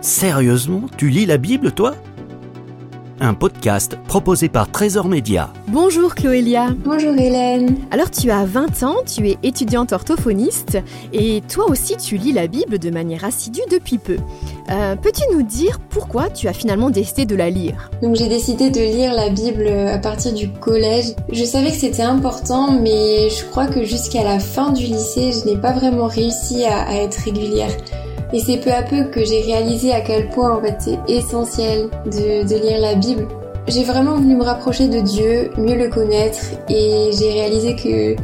Sérieusement, tu lis la Bible, toi? Un podcast proposé par Trésor Média. Bonjour Chloélia. Bonjour Hélène. Alors tu as 20 ans, tu es étudiante orthophoniste et toi aussi tu lis la Bible de manière assidue depuis peu. Euh, Peux-tu nous dire pourquoi tu as finalement décidé de la lire? Donc j'ai décidé de lire la Bible à partir du collège. Je savais que c'était important mais je crois que jusqu'à la fin du lycée je n'ai pas vraiment réussi à, à être régulière. Et c'est peu à peu que j'ai réalisé à quel point en fait c'est essentiel de, de lire la Bible. J'ai vraiment voulu me rapprocher de Dieu, mieux le connaître et j'ai réalisé que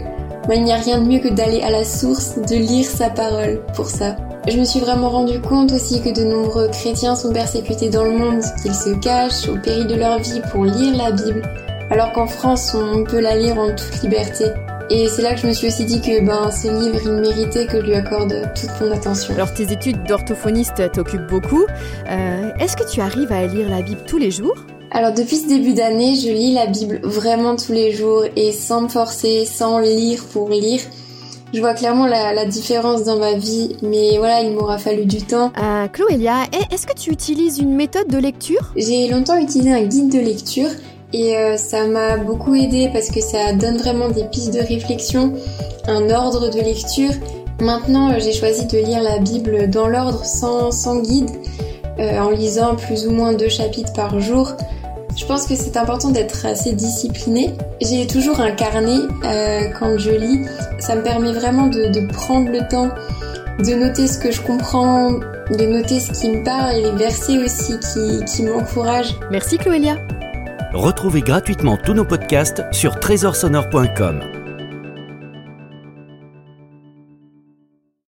bah, il n'y a rien de mieux que d'aller à la source, de lire sa parole pour ça. Je me suis vraiment rendu compte aussi que de nombreux chrétiens sont persécutés dans le monde, qu'ils se cachent au péril de leur vie pour lire la Bible, alors qu'en France on peut la lire en toute liberté. Et c'est là que je me suis aussi dit que ben, ce livre, il méritait que je lui accorde toute mon attention. Alors tes études d'orthophoniste t'occupent beaucoup. Euh, Est-ce que tu arrives à lire la Bible tous les jours? Alors depuis ce début d'année, je lis la Bible vraiment tous les jours et sans me forcer, sans lire pour lire. Je vois clairement la, la différence dans ma vie, mais voilà, il m'aura fallu du temps. euh, Chloélia, est-ce que tu utilises une méthode de lecture? J'ai longtemps utilisé un guide de lecture et euh, ça m'a beaucoup aidé parce que ça donne vraiment des pistes de réflexion, un ordre de lecture. Maintenant, euh, j'ai choisi de lire la Bible dans l'ordre sans, sans guide, euh, en lisant plus ou moins deux chapitres par jour. Je pense que c'est important d'être assez discipliné. J'ai toujours un carnet euh, quand je lis. Ça me permet vraiment de, de prendre le temps de noter ce que je comprends, de noter ce qui me parle et les versets aussi qui, qui m'encouragent. Merci Chloélia. Retrouvez gratuitement tous nos podcasts sur trésorsonore.com.